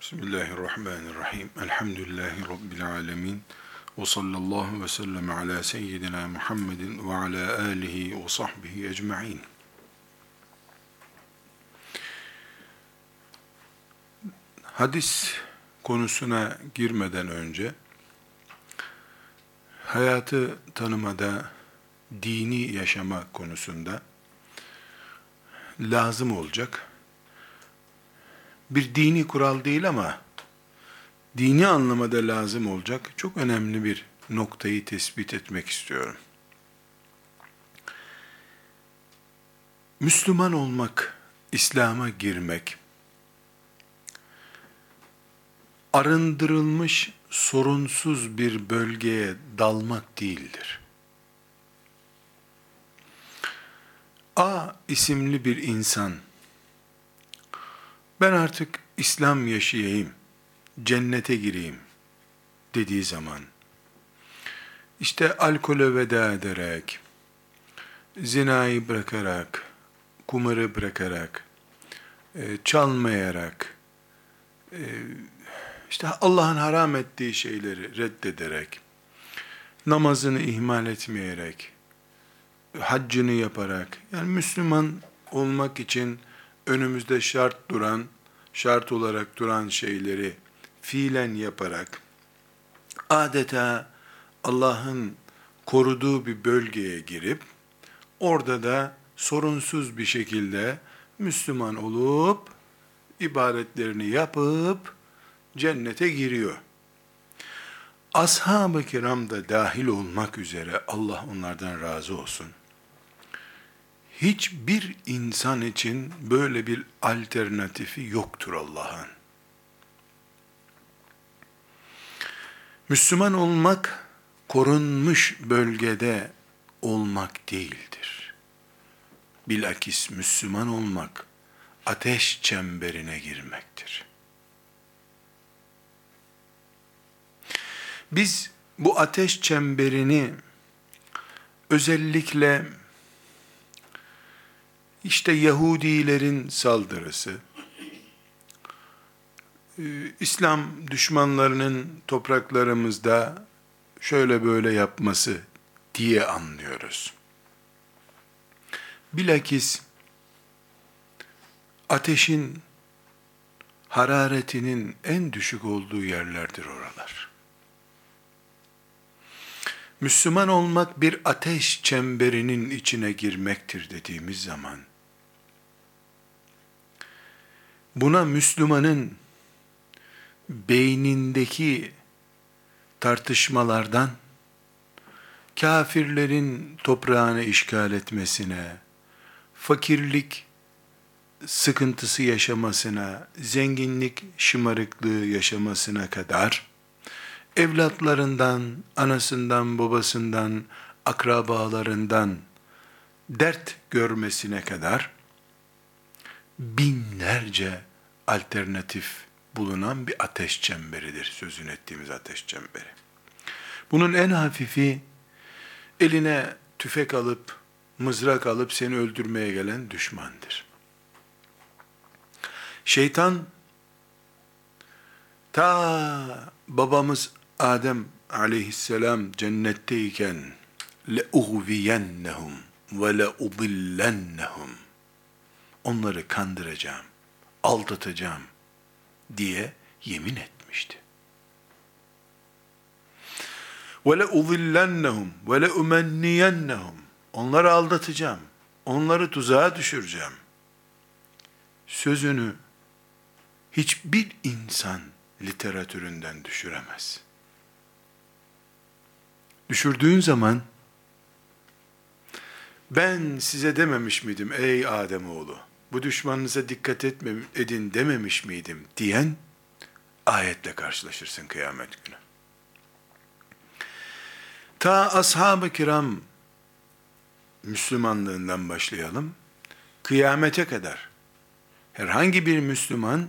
Bismillahirrahmanirrahim. Elhamdülillahi Rabbil alemin. Ve sallallahu ve sellem ala seyyidina Muhammedin ve ala alihi ve sahbihi ecma'in. Hadis konusuna girmeden önce, hayatı tanımada, dini yaşama konusunda lazım olacak bir dini kural değil ama dini anlamada lazım olacak çok önemli bir noktayı tespit etmek istiyorum. Müslüman olmak, İslam'a girmek, arındırılmış, sorunsuz bir bölgeye dalmak değildir. A isimli bir insan, ben artık İslam yaşayayım, cennete gireyim dediği zaman, işte alkole veda ederek, zinayı bırakarak, kumarı bırakarak, e, çalmayarak, e, işte Allah'ın haram ettiği şeyleri reddederek, namazını ihmal etmeyerek, haccını yaparak, yani Müslüman olmak için önümüzde şart duran, şart olarak duran şeyleri fiilen yaparak, adeta Allah'ın koruduğu bir bölgeye girip, orada da sorunsuz bir şekilde Müslüman olup, ibadetlerini yapıp, cennete giriyor. Ashab-ı kiram da dahil olmak üzere Allah onlardan razı olsun hiçbir insan için böyle bir alternatifi yoktur Allah'ın. Müslüman olmak, korunmuş bölgede olmak değildir. Bilakis Müslüman olmak, ateş çemberine girmektir. Biz bu ateş çemberini özellikle işte Yahudilerin saldırısı, ee, İslam düşmanlarının topraklarımızda şöyle böyle yapması diye anlıyoruz. Bilakis ateşin hararetinin en düşük olduğu yerlerdir oralar. Müslüman olmak bir ateş çemberinin içine girmektir dediğimiz zaman, Buna Müslümanın beynindeki tartışmalardan, kafirlerin toprağını işgal etmesine, fakirlik sıkıntısı yaşamasına, zenginlik şımarıklığı yaşamasına kadar, evlatlarından, anasından, babasından, akrabalarından dert görmesine kadar, binlerce alternatif bulunan bir ateş çemberidir sözün ettiğimiz ateş çemberi. Bunun en hafifi eline tüfek alıp mızrak alıp seni öldürmeye gelen düşmandır. Şeytan ta babamız Adem aleyhisselam cennetteyken le uhviyennehum ve le udillennehum onları kandıracağım, aldatacağım diye yemin etmişti. Ve le uzillennehum ve le umenniyennehum. Onları aldatacağım, onları tuzağa düşüreceğim. Sözünü hiçbir insan literatüründen düşüremez. Düşürdüğün zaman ben size dememiş miydim ey Ademoğlu? Bu düşmanınıza dikkat etme, edin dememiş miydim diyen ayetle karşılaşırsın kıyamet günü. Ta ashab-ı kiram Müslümanlığından başlayalım. Kıyamete kadar herhangi bir Müslüman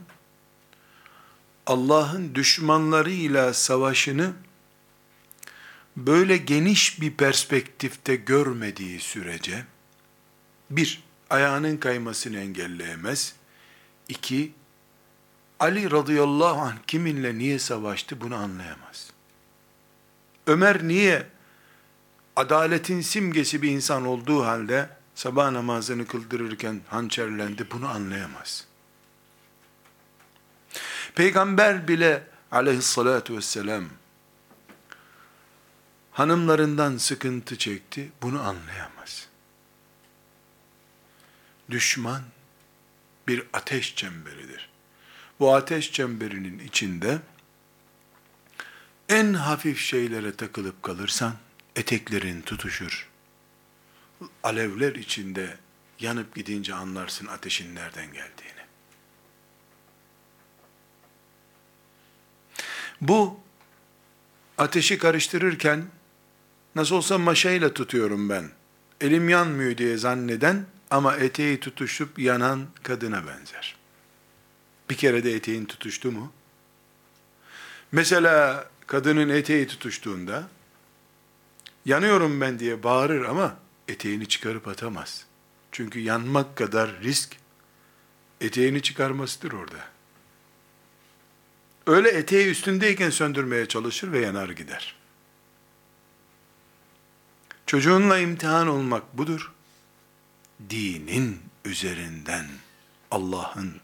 Allah'ın düşmanlarıyla savaşını böyle geniş bir perspektifte görmediği sürece bir, ayağının kaymasını engelleyemez. İki, Ali radıyallahu anh kiminle niye savaştı bunu anlayamaz. Ömer niye adaletin simgesi bir insan olduğu halde sabah namazını kıldırırken hançerlendi bunu anlayamaz. Peygamber bile aleyhissalatu vesselam hanımlarından sıkıntı çekti bunu anlayamaz. Düşman bir ateş çemberidir. Bu ateş çemberinin içinde en hafif şeylere takılıp kalırsan eteklerin tutuşur. Alevler içinde yanıp gidince anlarsın ateşin nereden geldiğini. Bu ateşi karıştırırken nasıl olsa maşayla tutuyorum ben. Elim yanmıyor diye zanneden ama eteği tutuşup yanan kadına benzer. Bir kere de eteğin tutuştu mu? Mesela kadının eteği tutuştuğunda yanıyorum ben diye bağırır ama eteğini çıkarıp atamaz. Çünkü yanmak kadar risk eteğini çıkarmasıdır orada. Öyle eteği üstündeyken söndürmeye çalışır ve yanar gider. Çocuğunla imtihan olmak budur. Dinin üzerinden Allah'ın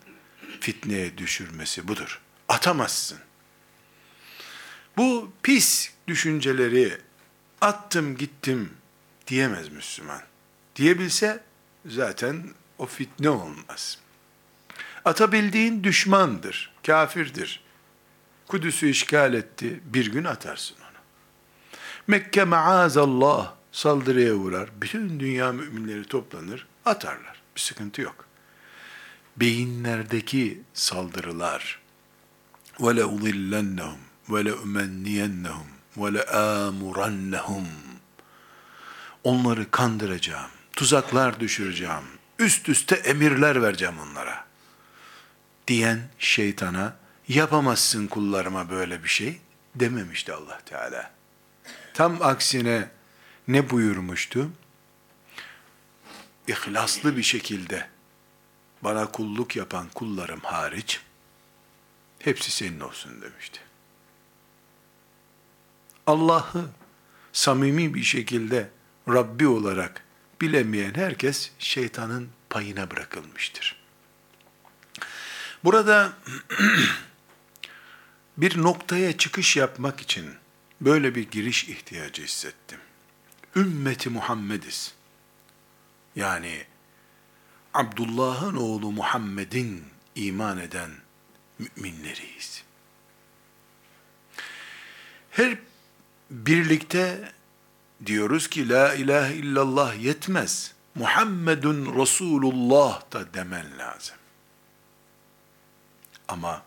fitneye düşürmesi budur. Atamazsın. Bu pis düşünceleri attım gittim diyemez Müslüman. Diyebilse zaten o fitne olmaz. Atabildiğin düşmandır, kafirdir. Kudüs'ü işgal etti, bir gün atarsın onu. Mekke maazallah saldırıya uğrar, bütün dünya müminleri toplanır, atarlar. Bir sıkıntı yok. Beyinlerdeki saldırılar, وَلَاُضِلَّنَّهُمْ وَلَاُمَنِّيَنَّهُمْ وَلَآمُرَنَّهُمْ Onları kandıracağım, tuzaklar düşüreceğim, üst üste emirler vereceğim onlara. Diyen şeytana, yapamazsın kullarıma böyle bir şey dememişti Allah Teala. Tam aksine ne buyurmuştu? İhlaslı bir şekilde bana kulluk yapan kullarım hariç hepsi senin olsun demişti. Allah'ı samimi bir şekilde Rabbi olarak bilemeyen herkes şeytanın payına bırakılmıştır. Burada bir noktaya çıkış yapmak için böyle bir giriş ihtiyacı hissettim. Ümmeti Muhammediz. Yani Abdullah'ın oğlu Muhammed'in iman eden müminleriyiz. Her birlikte diyoruz ki la ilahe illallah yetmez. Muhammedun Resulullah da demen lazım. Ama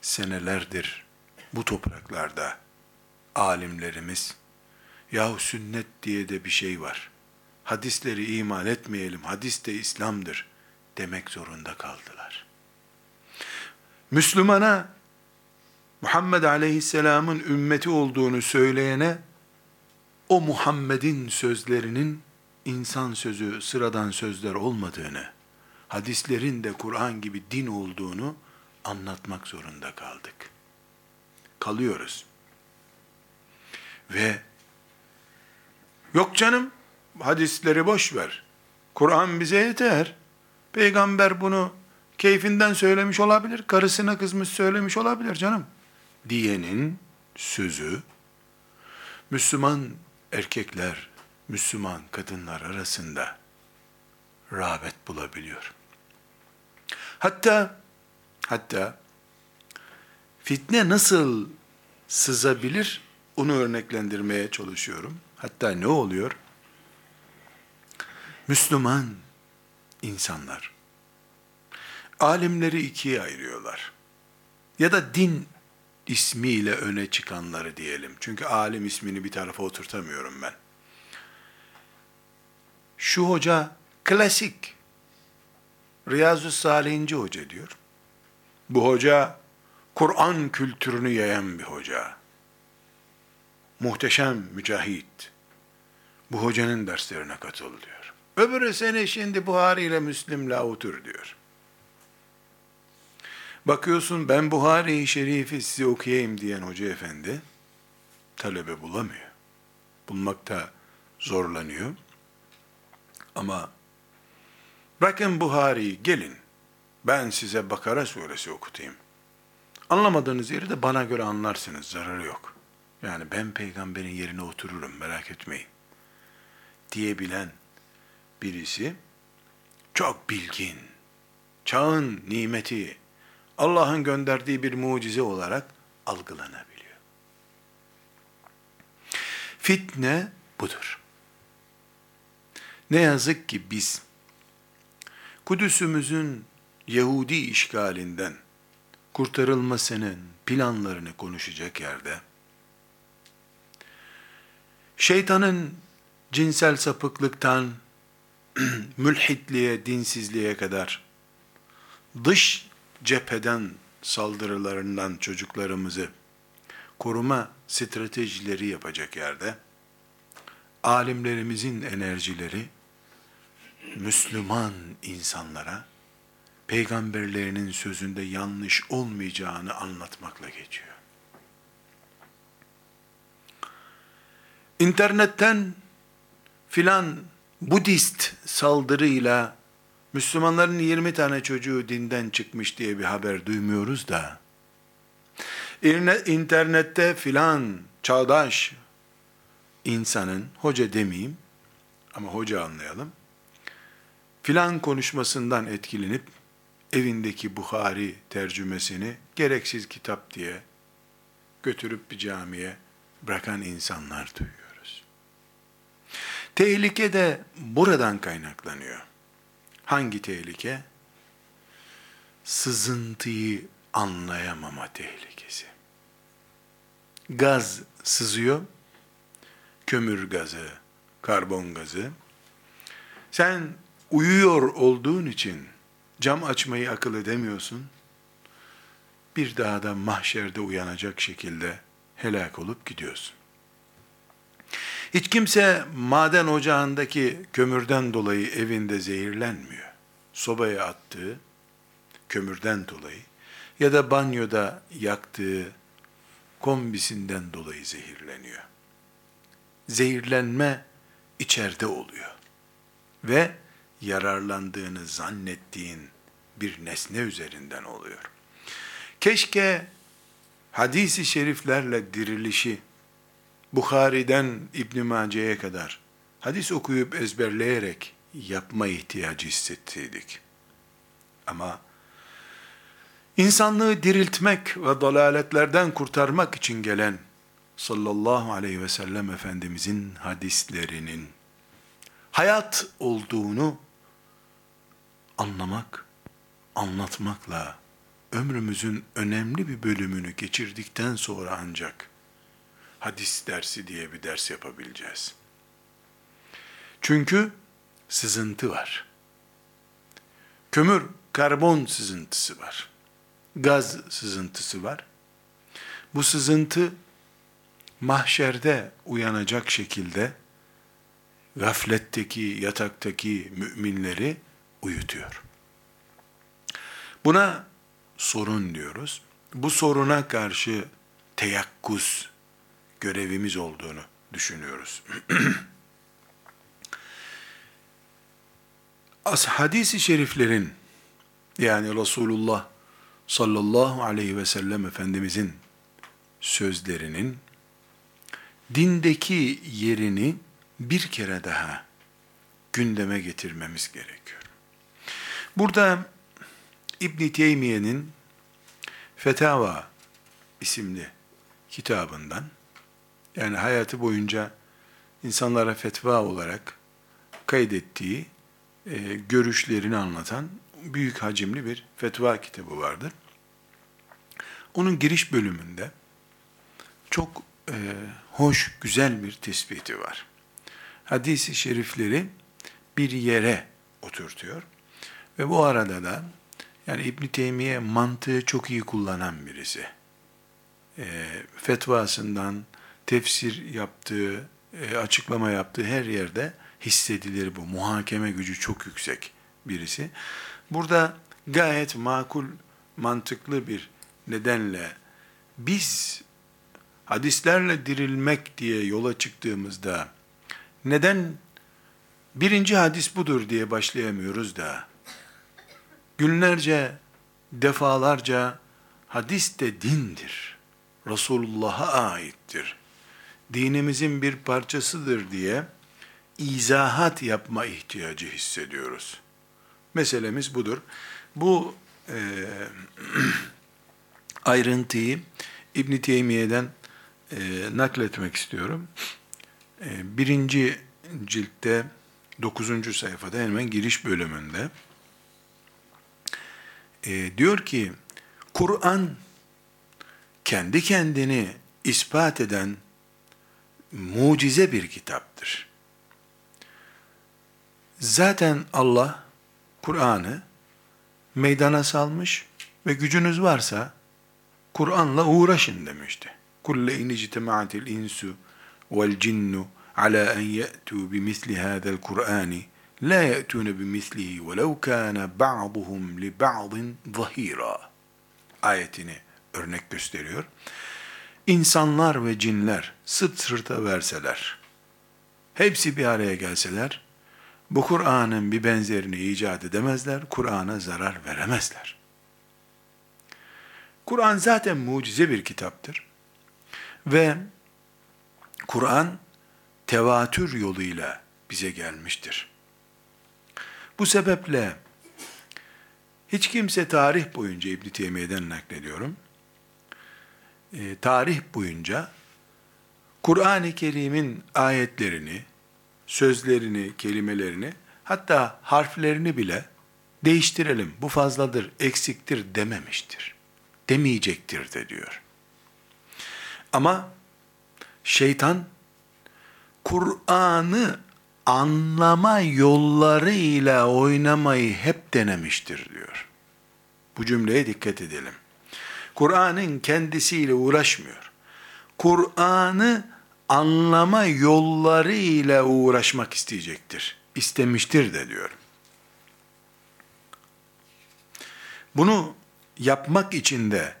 senelerdir bu topraklarda alimlerimiz yahu sünnet diye de bir şey var. Hadisleri iman etmeyelim, hadis de İslam'dır demek zorunda kaldılar. Müslümana Muhammed Aleyhisselam'ın ümmeti olduğunu söyleyene o Muhammed'in sözlerinin insan sözü, sıradan sözler olmadığını, hadislerin de Kur'an gibi din olduğunu anlatmak zorunda kaldık. Kalıyoruz. Ve yok canım, hadisleri boş ver. Kur'an bize yeter. Peygamber bunu keyfinden söylemiş olabilir, karısına kızmış söylemiş olabilir canım. Diyenin sözü, Müslüman erkekler, Müslüman kadınlar arasında rağbet bulabiliyor. Hatta hatta fitne nasıl sızabilir onu örneklendirmeye çalışıyorum. Hatta ne oluyor? Müslüman insanlar alimleri ikiye ayırıyorlar. Ya da din ismiyle öne çıkanları diyelim. Çünkü alim ismini bir tarafa oturtamıyorum ben. Şu hoca klasik Riyazu Salihinci hoca diyor. Bu hoca Kur'an kültürünü yayan bir hoca. Muhteşem mücahit. Bu hocanın derslerine katıl diyor. Öbürü seni şimdi Buhari ile Müslim'le otur diyor. Bakıyorsun ben Buhari-i Şerif'i size okuyayım diyen hoca efendi talebe bulamıyor. Bulmakta zorlanıyor. Ama bırakın Buhari'yi gelin ben size Bakara suresi okutayım. Anlamadığınız yeri de bana göre anlarsınız, zararı yok. Yani ben peygamberin yerine otururum, merak etmeyin. Diyebilen birisi, çok bilgin, çağın nimeti, Allah'ın gönderdiği bir mucize olarak algılanabiliyor. Fitne budur. Ne yazık ki biz, Kudüs'ümüzün Yahudi işgalinden kurtarılmasının planlarını konuşacak yerde, şeytanın cinsel sapıklıktan mülhitliğe, dinsizliğe kadar dış cepheden saldırılarından çocuklarımızı koruma stratejileri yapacak yerde alimlerimizin enerjileri Müslüman insanlara peygamberlerinin sözünde yanlış olmayacağını anlatmakla geçiyor. İnternetten filan Budist saldırıyla Müslümanların 20 tane çocuğu dinden çıkmış diye bir haber duymuyoruz da, internette filan çağdaş insanın, hoca demeyeyim ama hoca anlayalım, filan konuşmasından etkilenip evindeki Bukhari tercümesini gereksiz kitap diye götürüp bir camiye bırakan insanlar duyuyoruz. Tehlike de buradan kaynaklanıyor. Hangi tehlike? Sızıntıyı anlayamama tehlikesi. Gaz sızıyor, kömür gazı, karbon gazı. Sen uyuyor olduğun için cam açmayı akıl edemiyorsun. Bir daha da mahşerde uyanacak şekilde helak olup gidiyorsun. Hiç kimse maden ocağındaki kömürden dolayı evinde zehirlenmiyor. Sobaya attığı kömürden dolayı ya da banyoda yaktığı kombisinden dolayı zehirleniyor. Zehirlenme içeride oluyor. Ve yararlandığını zannettiğin bir nesne üzerinden oluyor. Keşke hadisi şeriflerle dirilişi Bukhari'den İbn Mace'ye kadar hadis okuyup ezberleyerek yapma ihtiyacı hissettiydik. Ama insanlığı diriltmek ve dalaletlerden kurtarmak için gelen sallallahu aleyhi ve sellem Efendimizin hadislerinin hayat olduğunu anlamak, anlatmakla ömrümüzün önemli bir bölümünü geçirdikten sonra ancak hadis dersi diye bir ders yapabileceğiz. Çünkü sızıntı var. Kömür, karbon sızıntısı var. Gaz sızıntısı var. Bu sızıntı mahşerde uyanacak şekilde gafletteki, yataktaki müminleri uyutuyor. Buna sorun diyoruz. Bu soruna karşı teyakkuz görevimiz olduğunu düşünüyoruz. As hadisi şeriflerin yani Resulullah sallallahu aleyhi ve sellem Efendimizin sözlerinin dindeki yerini bir kere daha gündeme getirmemiz gerekiyor. Burada İbn Teymiye'nin Fetava isimli kitabından yani hayatı boyunca insanlara fetva olarak kaydettiği e, görüşlerini anlatan büyük hacimli bir fetva kitabı vardır. Onun giriş bölümünde çok e, hoş, güzel bir tespiti var. Hadis-i şerifleri bir yere oturtuyor. Ve bu arada da yani İbn Teymiye mantığı çok iyi kullanan birisi. E, fetvasından tefsir yaptığı, e, açıklama yaptığı her yerde hissedilir bu. Muhakeme gücü çok yüksek birisi. Burada gayet makul mantıklı bir nedenle biz hadislerle dirilmek diye yola çıktığımızda neden birinci hadis budur diye başlayamıyoruz da günlerce, defalarca hadis de dindir. Resulullah'a aittir. Dinimizin bir parçasıdır diye izahat yapma ihtiyacı hissediyoruz. Meselemiz budur. Bu e, ayrıntıyı İbn Teymiye'den e, nakletmek istiyorum. E, birinci ciltte dokuzuncu sayfada hemen giriş bölümünde e, diyor ki Kur'an kendi kendini ispat eden mucize bir kitaptır. Zaten Allah Kur'an'ı meydana salmış ve gücünüz varsa Kur'an'la uğraşın demişti. Kulle in ictema'atil insu vel cinnu ala en ye'tu bimisli hadal Kur'ani la ye'tune bimislihi velev kana ba'duhum li ba'din zahira. Ayetini örnek gösteriyor. İnsanlar ve cinler sırt sırta verseler, hepsi bir araya gelseler, bu Kur'an'ın bir benzerini icat edemezler, Kur'an'a zarar veremezler. Kur'an zaten mucize bir kitaptır. Ve Kur'an tevatür yoluyla bize gelmiştir. Bu sebeple hiç kimse tarih boyunca İbn Teymiye'den naklediyorum. E, tarih boyunca Kur'an-ı Kerim'in ayetlerini, sözlerini, kelimelerini, hatta harflerini bile değiştirelim, bu fazladır, eksiktir dememiştir. Demeyecektir de diyor. Ama şeytan Kur'an'ı anlama yollarıyla oynamayı hep denemiştir diyor. Bu cümleye dikkat edelim. Kur'an'ın kendisiyle uğraşmıyor. Kur'an'ı anlama yolları ile uğraşmak isteyecektir. İstemiştir de diyor. Bunu yapmak için de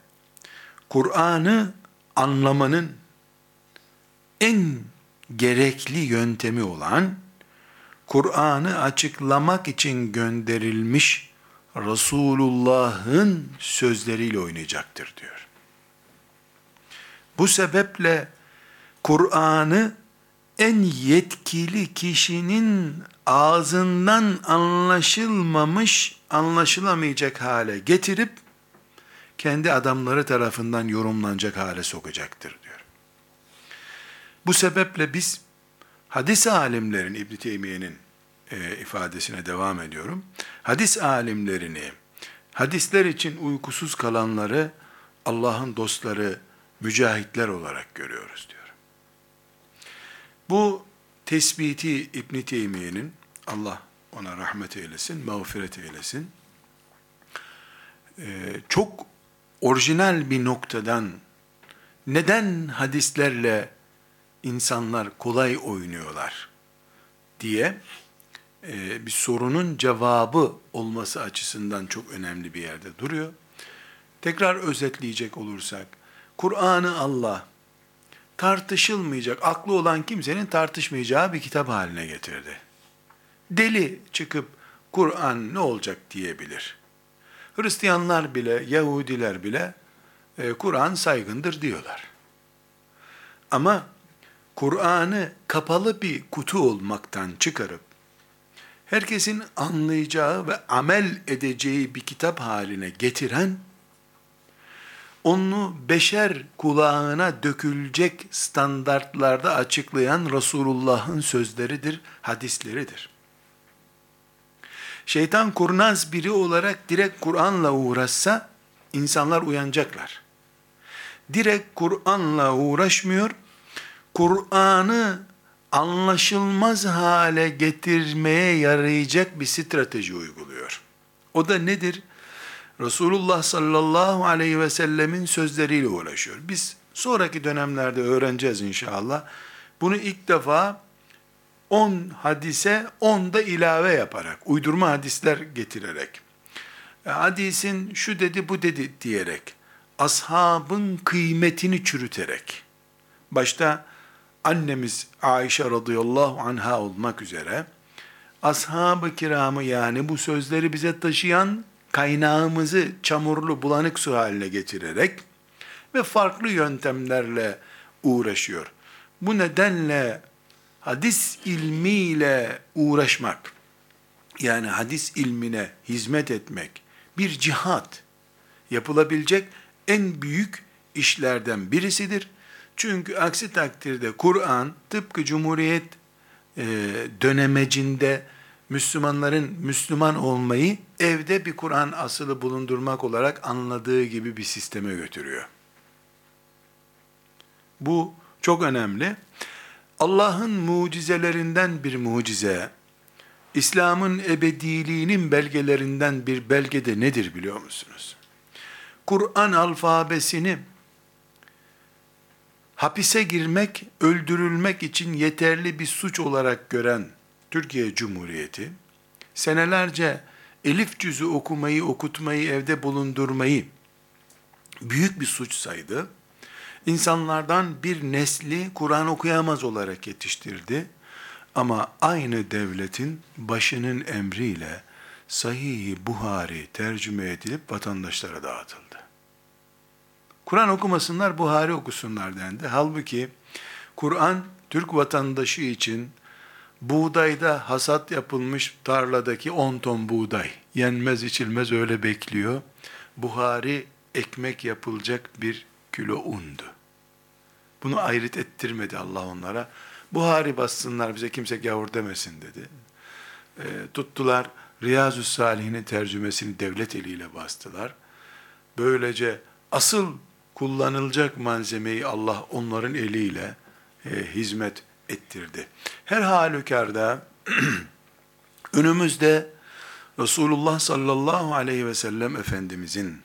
Kur'an'ı anlamanın en gerekli yöntemi olan Kur'an'ı açıklamak için gönderilmiş Resulullah'ın sözleriyle oynayacaktır diyor. Bu sebeple Kur'an'ı en yetkili kişinin ağzından anlaşılmamış, anlaşılamayacak hale getirip kendi adamları tarafından yorumlanacak hale sokacaktır diyor. Bu sebeple biz hadis alimlerin İbn Teymiye'nin e, ifadesine devam ediyorum. Hadis alimlerini, hadisler için uykusuz kalanları Allah'ın dostları, mücahitler olarak görüyoruz diyor. Bu tespiti İbn Teymiye'nin Allah ona rahmet eylesin, mağfiret eylesin. Ee, çok orijinal bir noktadan neden hadislerle insanlar kolay oynuyorlar diye e, bir sorunun cevabı olması açısından çok önemli bir yerde duruyor. Tekrar özetleyecek olursak, Kur'an'ı Allah tartışılmayacak, aklı olan kimsenin tartışmayacağı bir kitap haline getirdi. Deli çıkıp Kur'an ne olacak diyebilir. Hristiyanlar bile, Yahudiler bile e, Kur'an saygındır diyorlar. Ama Kur'an'ı kapalı bir kutu olmaktan çıkarıp herkesin anlayacağı ve amel edeceği bir kitap haline getiren onu beşer kulağına dökülecek standartlarda açıklayan Resulullah'ın sözleridir, hadisleridir. Şeytan kurnaz biri olarak direkt Kur'an'la uğraşsa insanlar uyanacaklar. Direkt Kur'an'la uğraşmıyor, Kur'an'ı anlaşılmaz hale getirmeye yarayacak bir strateji uyguluyor. O da nedir? Resulullah sallallahu aleyhi ve sellemin sözleriyle uğraşıyor. Biz sonraki dönemlerde öğreneceğiz inşallah. Bunu ilk defa 10 hadise 10 da ilave yaparak, uydurma hadisler getirerek, hadisin şu dedi bu dedi diyerek, ashabın kıymetini çürüterek, başta annemiz Ayşe radıyallahu anha olmak üzere, ashab-ı kiramı yani bu sözleri bize taşıyan kaynağımızı çamurlu bulanık su haline getirerek ve farklı yöntemlerle uğraşıyor. Bu nedenle hadis ilmiyle uğraşmak, yani hadis ilmine hizmet etmek bir cihat yapılabilecek en büyük işlerden birisidir. Çünkü aksi takdirde Kur'an tıpkı Cumhuriyet e, dönemecinde Müslümanların Müslüman olmayı evde bir Kur'an asılı bulundurmak olarak anladığı gibi bir sisteme götürüyor. Bu çok önemli. Allah'ın mucizelerinden bir mucize, İslam'ın ebediliğinin belgelerinden bir belge de nedir biliyor musunuz? Kur'an alfabesini hapise girmek, öldürülmek için yeterli bir suç olarak gören Türkiye Cumhuriyeti, senelerce elif cüzü okumayı, okutmayı, evde bulundurmayı büyük bir suç saydı. İnsanlardan bir nesli Kur'an okuyamaz olarak yetiştirdi. Ama aynı devletin başının emriyle Sahih-i Buhari tercüme edilip vatandaşlara dağıtıldı. Kur'an okumasınlar, Buhari okusunlar dendi. Halbuki Kur'an Türk vatandaşı için buğdayda hasat yapılmış tarladaki 10 ton buğday, yenmez içilmez öyle bekliyor. Buhari ekmek yapılacak bir kilo undu. Bunu ayrıt ettirmedi Allah onlara. Buhari bassınlar bize kimse gavur demesin dedi. E, tuttular Riyazu Salih'in tercümesini devlet eliyle bastılar. Böylece asıl kullanılacak malzemeyi Allah onların eliyle e, hizmet ettirdi. Her halükarda önümüzde Resulullah sallallahu aleyhi ve sellem Efendimizin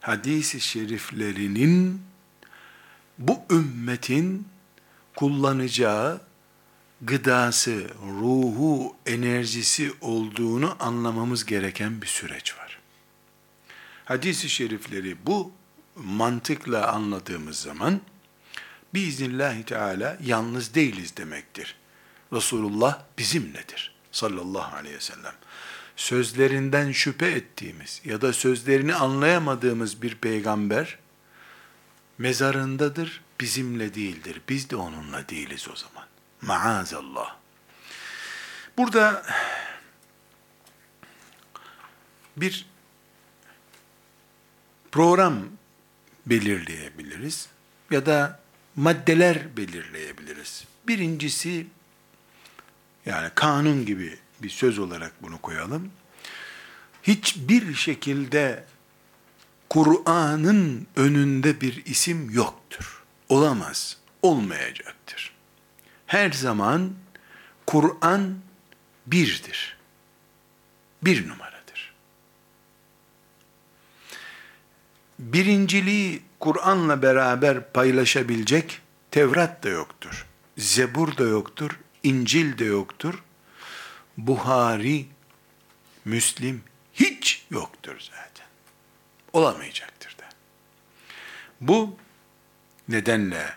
hadisi şeriflerinin bu ümmetin kullanacağı gıdası, ruhu, enerjisi olduğunu anlamamız gereken bir süreç var. Hadis-i şerifleri bu mantıkla anladığımız zaman biiznillahü teala yalnız değiliz demektir. Resulullah bizimledir sallallahu aleyhi ve sellem. Sözlerinden şüphe ettiğimiz ya da sözlerini anlayamadığımız bir peygamber mezarındadır, bizimle değildir. Biz de onunla değiliz o zaman. Maazallah. Burada bir program belirleyebiliriz ya da maddeler belirleyebiliriz. Birincisi yani kanun gibi bir söz olarak bunu koyalım. Hiçbir şekilde Kur'an'ın önünde bir isim yoktur. Olamaz, olmayacaktır. Her zaman Kur'an birdir. Bir numaradır. Birinciliği Kur'an'la beraber paylaşabilecek Tevrat da yoktur. Zebur da yoktur. İncil de yoktur. Buhari, Müslim hiç yoktur zaten. Olamayacaktır da. Bu nedenle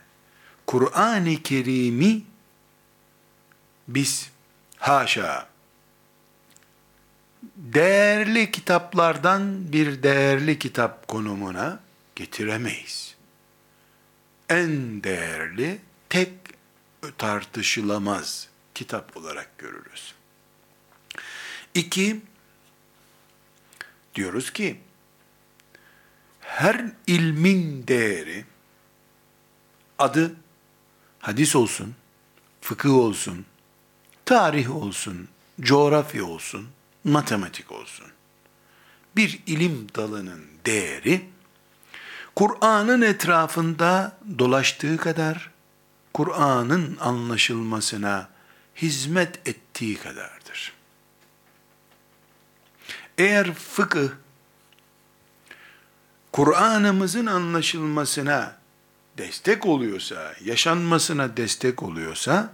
Kur'an-ı Kerim'i biz haşa değerli kitaplardan bir değerli kitap konumuna getiremeyiz. En değerli, tek tartışılamaz kitap olarak görürüz. İki, diyoruz ki, her ilmin değeri, adı hadis olsun, fıkıh olsun, tarih olsun, coğrafya olsun, matematik olsun. Bir ilim dalının değeri, Kur'an'ın etrafında dolaştığı kadar, Kur'an'ın anlaşılmasına hizmet ettiği kadardır. Eğer fıkıh, Kur'an'ımızın anlaşılmasına destek oluyorsa, yaşanmasına destek oluyorsa,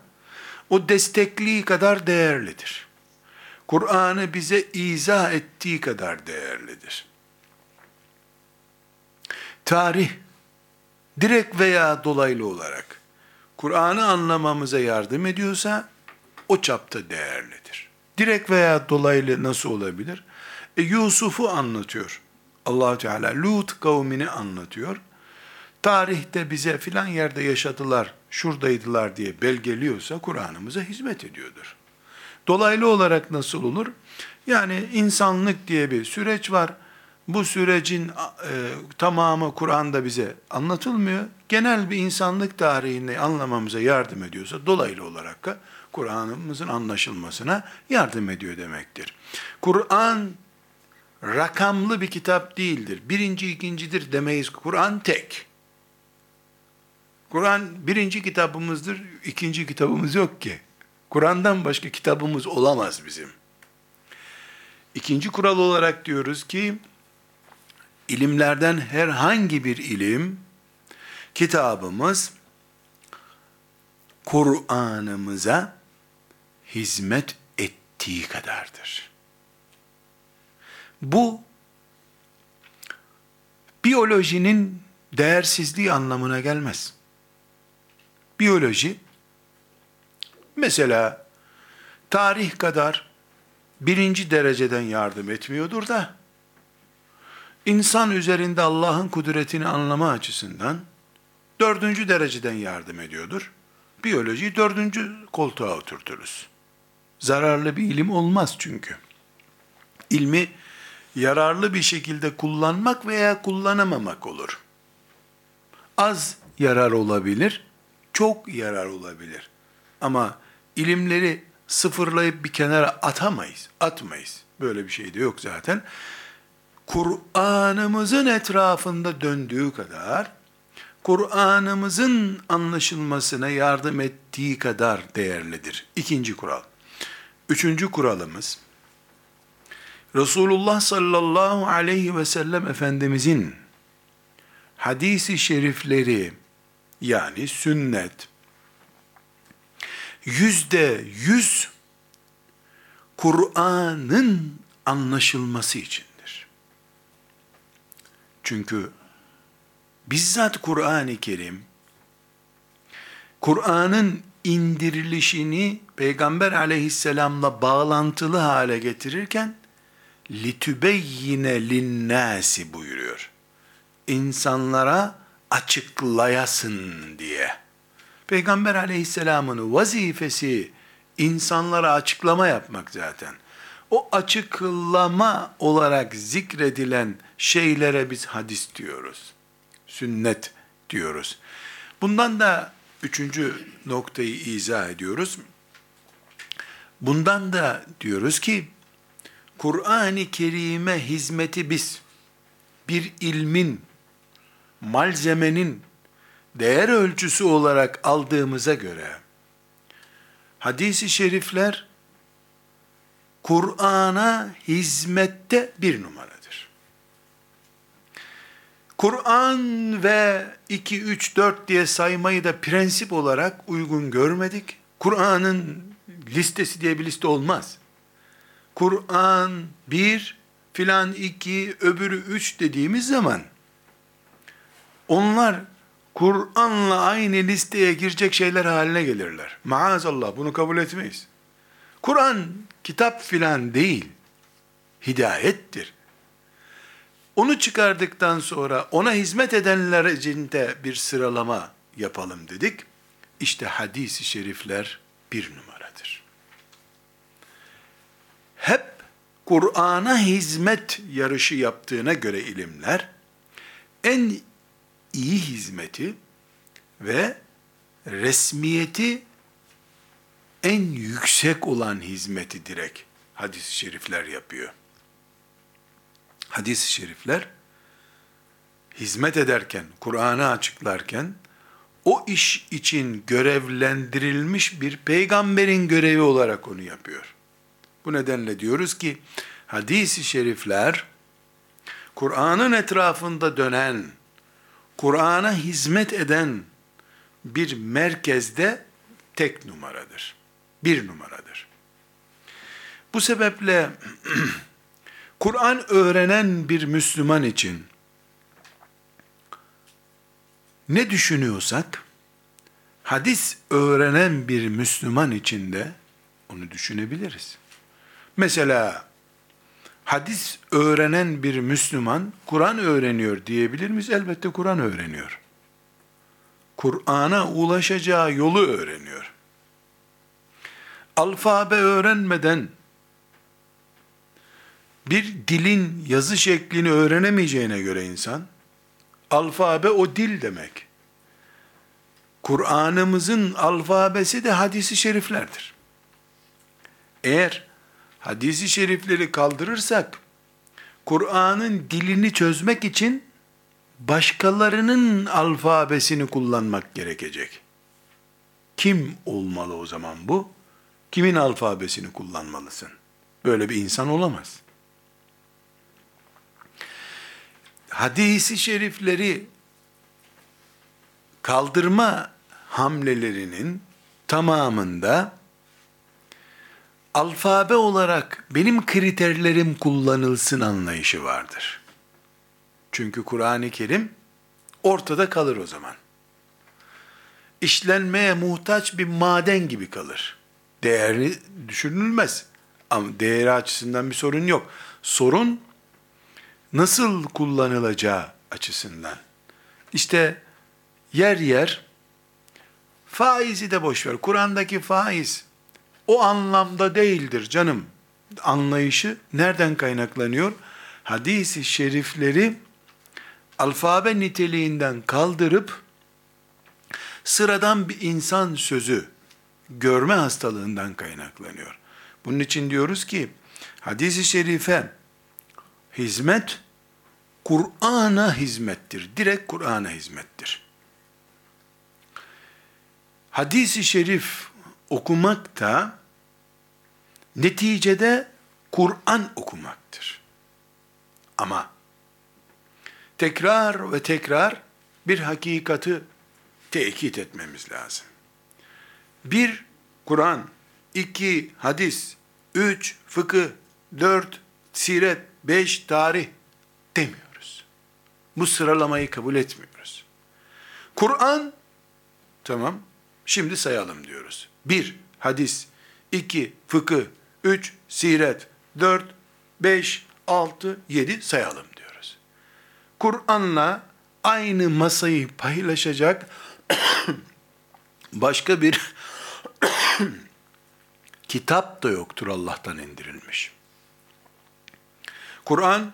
o destekliği kadar değerlidir. Kur'an'ı bize izah ettiği kadar değerlidir. tarih direkt veya dolaylı olarak Kur'an'ı anlamamıza yardım ediyorsa o çapta değerlidir. Direkt veya dolaylı nasıl olabilir? E, Yusuf'u anlatıyor. allah Teala Lut kavmini anlatıyor. Tarihte bize filan yerde yaşadılar, şuradaydılar diye belgeliyorsa Kur'an'ımıza hizmet ediyordur. Dolaylı olarak nasıl olur? Yani insanlık diye bir süreç var. Bu sürecin e, tamamı Kur'an'da bize anlatılmıyor. Genel bir insanlık tarihini anlamamıza yardım ediyorsa dolaylı olarak da Kur'an'ımızın anlaşılmasına yardım ediyor demektir. Kur'an rakamlı bir kitap değildir. Birinci, ikincidir demeyiz. Kur'an tek. Kur'an birinci kitabımızdır, ikinci kitabımız yok ki. Kur'an'dan başka kitabımız olamaz bizim. İkinci kural olarak diyoruz ki, ilimlerden herhangi bir ilim, kitabımız, Kur'an'ımıza hizmet ettiği kadardır. Bu, biyolojinin değersizliği anlamına gelmez. Biyoloji, mesela tarih kadar birinci dereceden yardım etmiyordur da, insan üzerinde Allah'ın kudretini anlama açısından dördüncü dereceden yardım ediyordur. Biyolojiyi dördüncü koltuğa oturturuz. Zararlı bir ilim olmaz çünkü. İlmi yararlı bir şekilde kullanmak veya kullanamamak olur. Az yarar olabilir, çok yarar olabilir. Ama ilimleri sıfırlayıp bir kenara atamayız, atmayız. Böyle bir şey de yok zaten. Kur'an'ımızın etrafında döndüğü kadar, Kur'an'ımızın anlaşılmasına yardım ettiği kadar değerlidir. İkinci kural. Üçüncü kuralımız, Resulullah sallallahu aleyhi ve sellem Efendimizin hadisi şerifleri, yani sünnet, yüzde yüz Kur'an'ın anlaşılması içindir. Çünkü bizzat Kur'an-ı Kerim, Kur'an'ın indirilişini Peygamber aleyhisselamla bağlantılı hale getirirken, litübeyyine linnâsi buyuruyor. İnsanlara açıklayasın diye. Peygamber aleyhisselamın vazifesi insanlara açıklama yapmak zaten. O açıklama olarak zikredilen şeylere biz hadis diyoruz. Sünnet diyoruz. Bundan da üçüncü noktayı izah ediyoruz. Bundan da diyoruz ki, Kur'an-ı Kerim'e hizmeti biz, bir ilmin, malzemenin değer ölçüsü olarak aldığımıza göre, hadisi şerifler, Kur'an'a hizmette bir numaradır. Kur'an ve 2, 3, 4 diye saymayı da prensip olarak uygun görmedik. Kur'an'ın listesi diye bir liste olmaz. Kur'an bir, filan iki, öbürü üç dediğimiz zaman, onlar Kur'an'la aynı listeye girecek şeyler haline gelirler. Maazallah bunu kabul etmeyiz. Kur'an kitap filan değil, hidayettir. Onu çıkardıktan sonra ona hizmet edenler içinde bir sıralama yapalım dedik. İşte hadisi şerifler bir numaradır. Hep Kur'an'a hizmet yarışı yaptığına göre ilimler, en iyi hizmeti ve resmiyeti en yüksek olan hizmeti direkt hadis-i şerifler yapıyor. Hadis-i şerifler hizmet ederken, Kur'an'ı açıklarken o iş için görevlendirilmiş bir peygamberin görevi olarak onu yapıyor. Bu nedenle diyoruz ki hadis-i şerifler Kur'an'ın etrafında dönen, Kur'an'a hizmet eden bir merkezde tek numaradır. Bir numaradır. Bu sebeple Kur'an öğrenen bir Müslüman için ne düşünüyorsak, hadis öğrenen bir Müslüman için de onu düşünebiliriz. Mesela hadis öğrenen bir Müslüman Kur'an öğreniyor diyebilir miyiz? Elbette Kur'an öğreniyor. Kur'an'a ulaşacağı yolu öğreniyor. Alfabe öğrenmeden bir dilin yazı şeklini öğrenemeyeceğine göre insan, alfabe o dil demek. Kur'an'ımızın alfabesi de hadisi şeriflerdir. Eğer hadisi şerifleri kaldırırsak, Kur'an'ın dilini çözmek için başkalarının alfabesini kullanmak gerekecek. Kim olmalı o zaman bu? Kimin alfabesini kullanmalısın? Böyle bir insan olamaz. Hadisi şerifleri kaldırma hamlelerinin tamamında alfabe olarak benim kriterlerim kullanılsın anlayışı vardır. Çünkü Kur'an-ı Kerim ortada kalır o zaman. İşlenmeye muhtaç bir maden gibi kalır. Değeri düşünülmez. Ama değeri açısından bir sorun yok. Sorun nasıl kullanılacağı açısından. İşte yer yer faizi de boş ver. Kur'an'daki faiz o anlamda değildir canım. Anlayışı nereden kaynaklanıyor? Hadis-i şerifleri alfabe niteliğinden kaldırıp sıradan bir insan sözü görme hastalığından kaynaklanıyor. Bunun için diyoruz ki hadis-i şerife hizmet Kur'an'a hizmettir. Direkt Kur'an'a hizmettir. Hadis-i şerif okumak da neticede Kur'an okumaktır. Ama tekrar ve tekrar bir hakikati tekit etmemiz lazım. Bir, Kur'an, iki, hadis, üç, fıkıh, dört, siret, beş, tarih demiyoruz. Bu sıralamayı kabul etmiyoruz. Kur'an, tamam, şimdi sayalım diyoruz. Bir, hadis, iki, fıkıh, üç, siret, dört, beş, altı, yedi sayalım diyoruz. Kur'an'la aynı masayı paylaşacak başka bir kitap da yoktur Allah'tan indirilmiş. Kur'an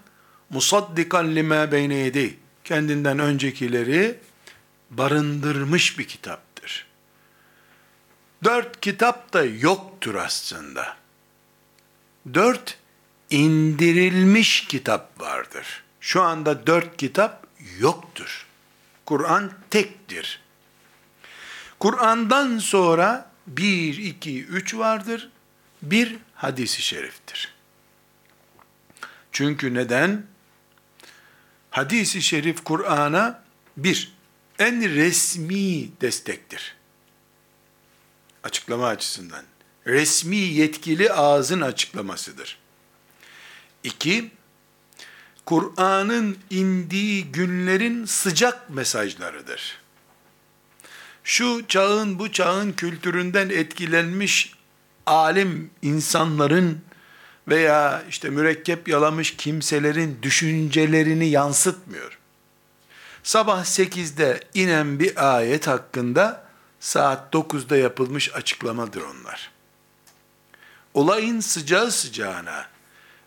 musaddikan lima beyne yedi kendinden öncekileri barındırmış bir kitaptır. Dört kitap da yoktur aslında. Dört indirilmiş kitap vardır. Şu anda dört kitap yoktur. Kur'an tektir. Kur'an'dan sonra bir, iki, üç vardır. Bir hadisi şeriftir. Çünkü neden? Hadisi şerif Kur'an'a bir, en resmi destektir. Açıklama açısından. Resmi yetkili ağzın açıklamasıdır. İki, Kur'an'ın indiği günlerin sıcak mesajlarıdır. Şu çağın bu çağın kültüründen etkilenmiş alim insanların veya işte mürekkep yalamış kimselerin düşüncelerini yansıtmıyor. Sabah 8'de inen bir ayet hakkında saat 9'da yapılmış açıklamadır onlar. Olayın sıcağı sıcağına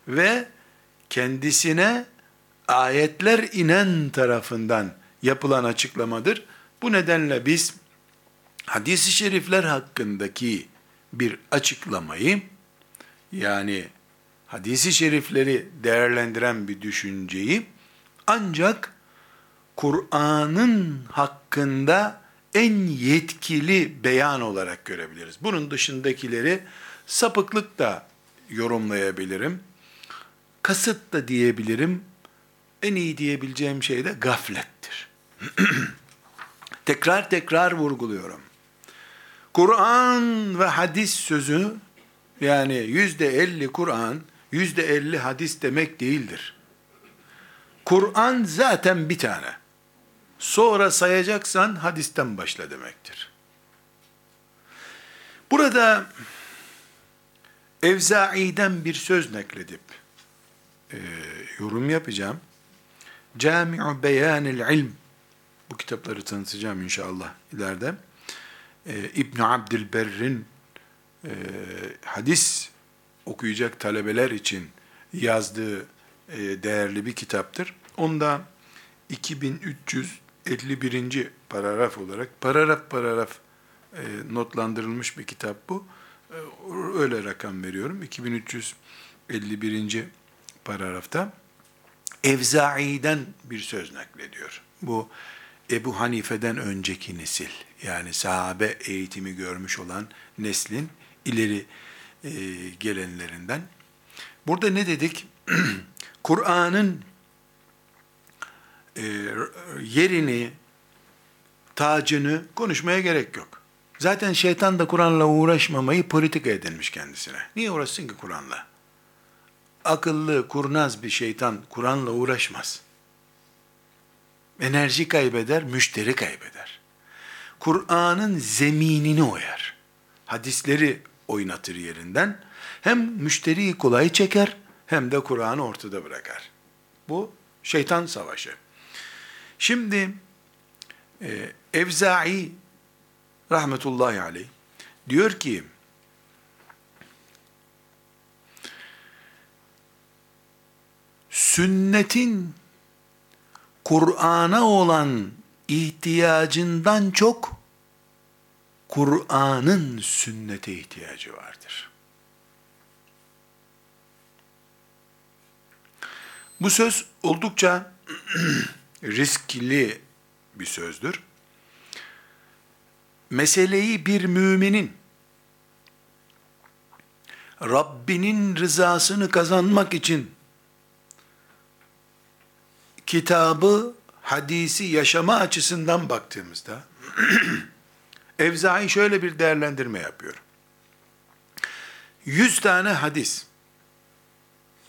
ve kendisine ayetler inen tarafından yapılan açıklamadır. Bu nedenle biz hadis-i şerifler hakkındaki bir açıklamayı yani hadisi şerifleri değerlendiren bir düşünceyi ancak Kur'an'ın hakkında en yetkili beyan olarak görebiliriz. Bunun dışındakileri sapıklık da yorumlayabilirim. Kasıt da diyebilirim. En iyi diyebileceğim şey de gaflettir. tekrar tekrar vurguluyorum. Kur'an ve hadis sözü yani yüzde elli Kur'an, yüzde elli hadis demek değildir. Kur'an zaten bir tane. sonra sayacaksan hadisten başla demektir. Burada Evza'i'den bir söz nakledip e, yorum yapacağım. Cami'u Beyanil İlm bu kitapları tanıtacağım inşallah ileride. E, İbn Abdülberr'in e, hadis okuyacak talebeler için yazdığı e, değerli bir kitaptır. Onda 2351. paragraf olarak paragraf paragraf e, notlandırılmış bir kitap bu. E, öyle rakam veriyorum. 2351. paragrafta Evza'i'den bir söz naklediyor. Bu Ebu Hanife'den önceki nesil, yani sahabe eğitimi görmüş olan neslin ileri e, gelenlerinden. Burada ne dedik? Kur'an'ın e, yerini, tacını konuşmaya gerek yok. Zaten şeytan da Kur'an'la uğraşmamayı politika edinmiş kendisine. Niye uğraşsın ki Kur'an'la? Akıllı, kurnaz bir şeytan Kur'an'la uğraşmaz. Enerji kaybeder, müşteri kaybeder. Kur'an'ın zeminini oyar. Hadisleri oynatır yerinden. Hem müşteriyi kolay çeker, hem de Kur'an'ı ortada bırakar. Bu şeytan savaşı. Şimdi e, Evza'i rahmetullahi aleyh diyor ki sünnetin Kur'an'a olan ihtiyacından çok Kur'an'ın sünnete ihtiyacı vardır. Bu söz oldukça riskli bir sözdür. Meseleyi bir müminin Rabbinin rızasını kazanmak için kitabı, hadisi yaşama açısından baktığımızda Evzai şöyle bir değerlendirme yapıyor. Yüz tane hadis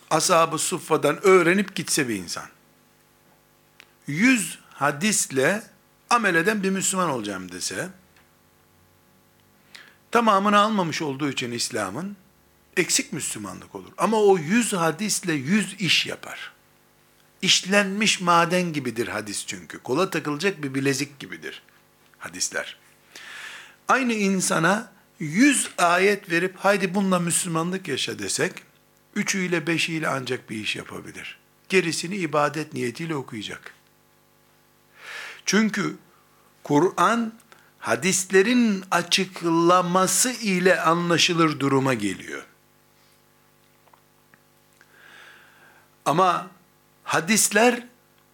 ashab-ı suffadan öğrenip gitse bir insan, yüz hadisle amel eden bir Müslüman olacağım dese, tamamını almamış olduğu için İslam'ın, eksik Müslümanlık olur. Ama o yüz hadisle yüz iş yapar. İşlenmiş maden gibidir hadis çünkü. Kola takılacak bir bilezik gibidir hadisler. Aynı insana yüz ayet verip haydi bununla Müslümanlık yaşa desek, üçüyle beşiyle ancak bir iş yapabilir. Gerisini ibadet niyetiyle okuyacak. Çünkü Kur'an hadislerin açıklaması ile anlaşılır duruma geliyor. Ama hadisler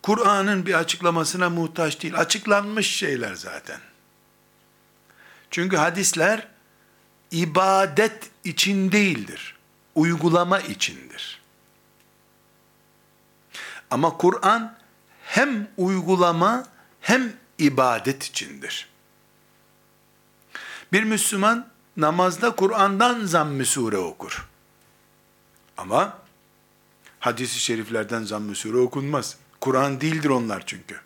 Kur'an'ın bir açıklamasına muhtaç değil. Açıklanmış şeyler zaten. Çünkü hadisler ibadet için değildir. Uygulama içindir. Ama Kur'an hem uygulama hem ibadet içindir. Bir Müslüman namazda Kur'an'dan zamm-ı sure okur. Ama hadisi şeriflerden zamm-ı sure okunmaz. Kur'an değildir onlar çünkü.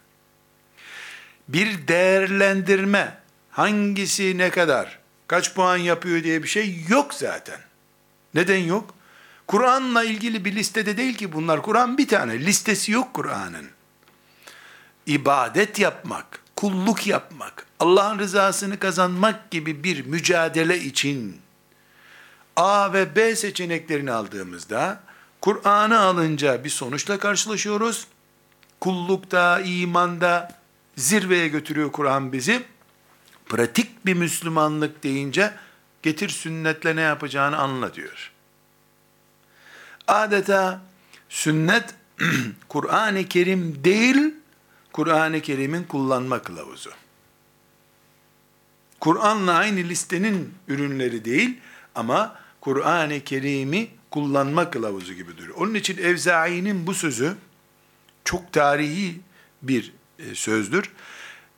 Bir değerlendirme, hangisi ne kadar, kaç puan yapıyor diye bir şey yok zaten. Neden yok? Kur'an'la ilgili bir listede değil ki bunlar. Kur'an bir tane, listesi yok Kur'an'ın. İbadet yapmak, kulluk yapmak, Allah'ın rızasını kazanmak gibi bir mücadele için A ve B seçeneklerini aldığımızda Kur'an'ı alınca bir sonuçla karşılaşıyoruz. Kullukta, imanda zirveye götürüyor Kur'an bizi. Pratik bir Müslümanlık deyince getir sünnetle ne yapacağını anla diyor. Adeta sünnet Kur'an-ı Kerim değil, Kur'an-ı Kerim'in kullanma kılavuzu. Kur'an'la aynı listenin ürünleri değil ama Kur'an-ı Kerim'i kullanma kılavuzu gibi duruyor. Onun için Evzai'nin bu sözü çok tarihi bir e, sözdür.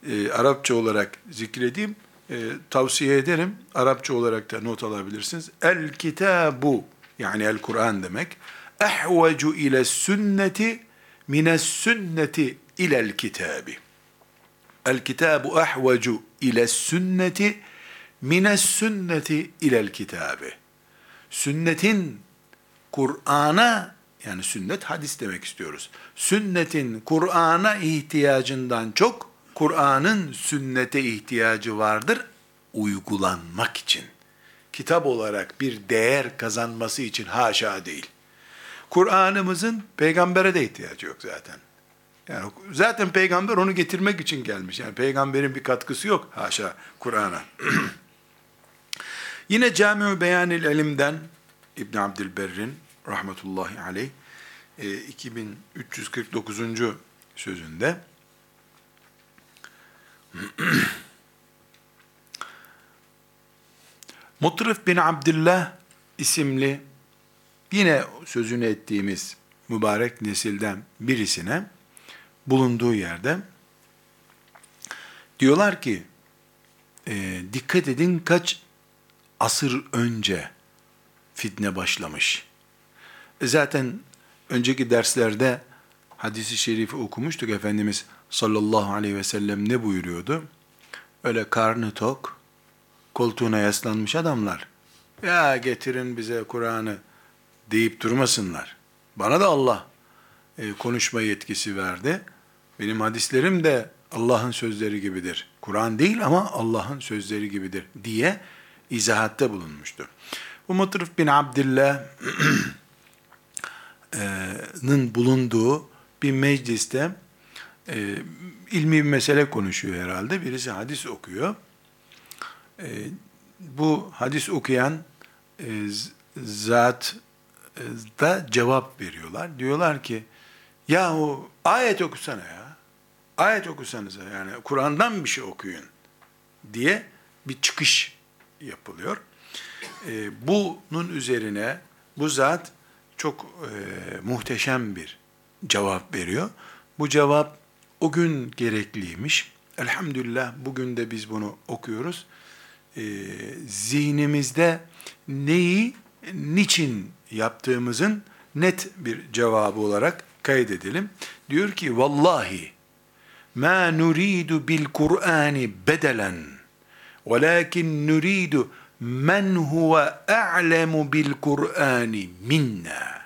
E, Arapça olarak zikredeyim, e, tavsiye ederim. Arapça olarak da not alabilirsiniz. El kitabu yani el Kur'an demek. Ehvecu ile sünneti mines sünneti ilel kitabi. El kitabu ahvacu ile sünneti mines sünneti ilel kitabi. Sünnetin Kur'an'a yani sünnet hadis demek istiyoruz. Sünnetin Kur'an'a ihtiyacından çok Kur'an'ın sünnete ihtiyacı vardır uygulanmak için. Kitap olarak bir değer kazanması için haşa değil. Kur'an'ımızın peygambere de ihtiyacı yok zaten. Yani zaten peygamber onu getirmek için gelmiş. Yani peygamberin bir katkısı yok haşa Kur'an'a. Yine Cami-ü Beyanil Elim'den İbn Abdülberr'in rahmetullahi aleyh 2349. E, sözünde Mutrif bin Abdullah isimli yine sözünü ettiğimiz mübarek nesilden birisine bulunduğu yerde diyorlar ki e, dikkat edin kaç asır önce fitne başlamış. E zaten önceki derslerde hadisi şerifi okumuştuk. Efendimiz sallallahu aleyhi ve sellem ne buyuruyordu? Öyle karnı tok, koltuğuna yaslanmış adamlar. Ya getirin bize Kur'an'ı deyip durmasınlar. Bana da Allah e, konuşma yetkisi verdi. Benim hadislerim de Allah'ın sözleri gibidir. Kur'an değil ama Allah'ın sözleri gibidir diye izahatte bulunmuştu. Bu Mutrif bin Abdillah'ın bulunduğu bir mecliste e, ilmi bir mesele konuşuyor herhalde. Birisi hadis okuyor. E, bu hadis okuyan e, zat e, da cevap veriyorlar. Diyorlar ki yahu ayet okusana ya. Ayet okusanıza yani Kur'an'dan bir şey okuyun diye bir çıkış yapılıyor. E, bunun üzerine bu zat çok e, muhteşem bir cevap veriyor. Bu cevap o gün gerekliymiş. Elhamdülillah bugün de biz bunu okuyoruz. E, zihnimizde neyi, niçin yaptığımızın net bir cevabı olarak kaydedelim. Diyor ki vallahi ma nuridu bil Kur'ani bedelen velakin nuridu men huve a'lemu bil Kur'ani minna.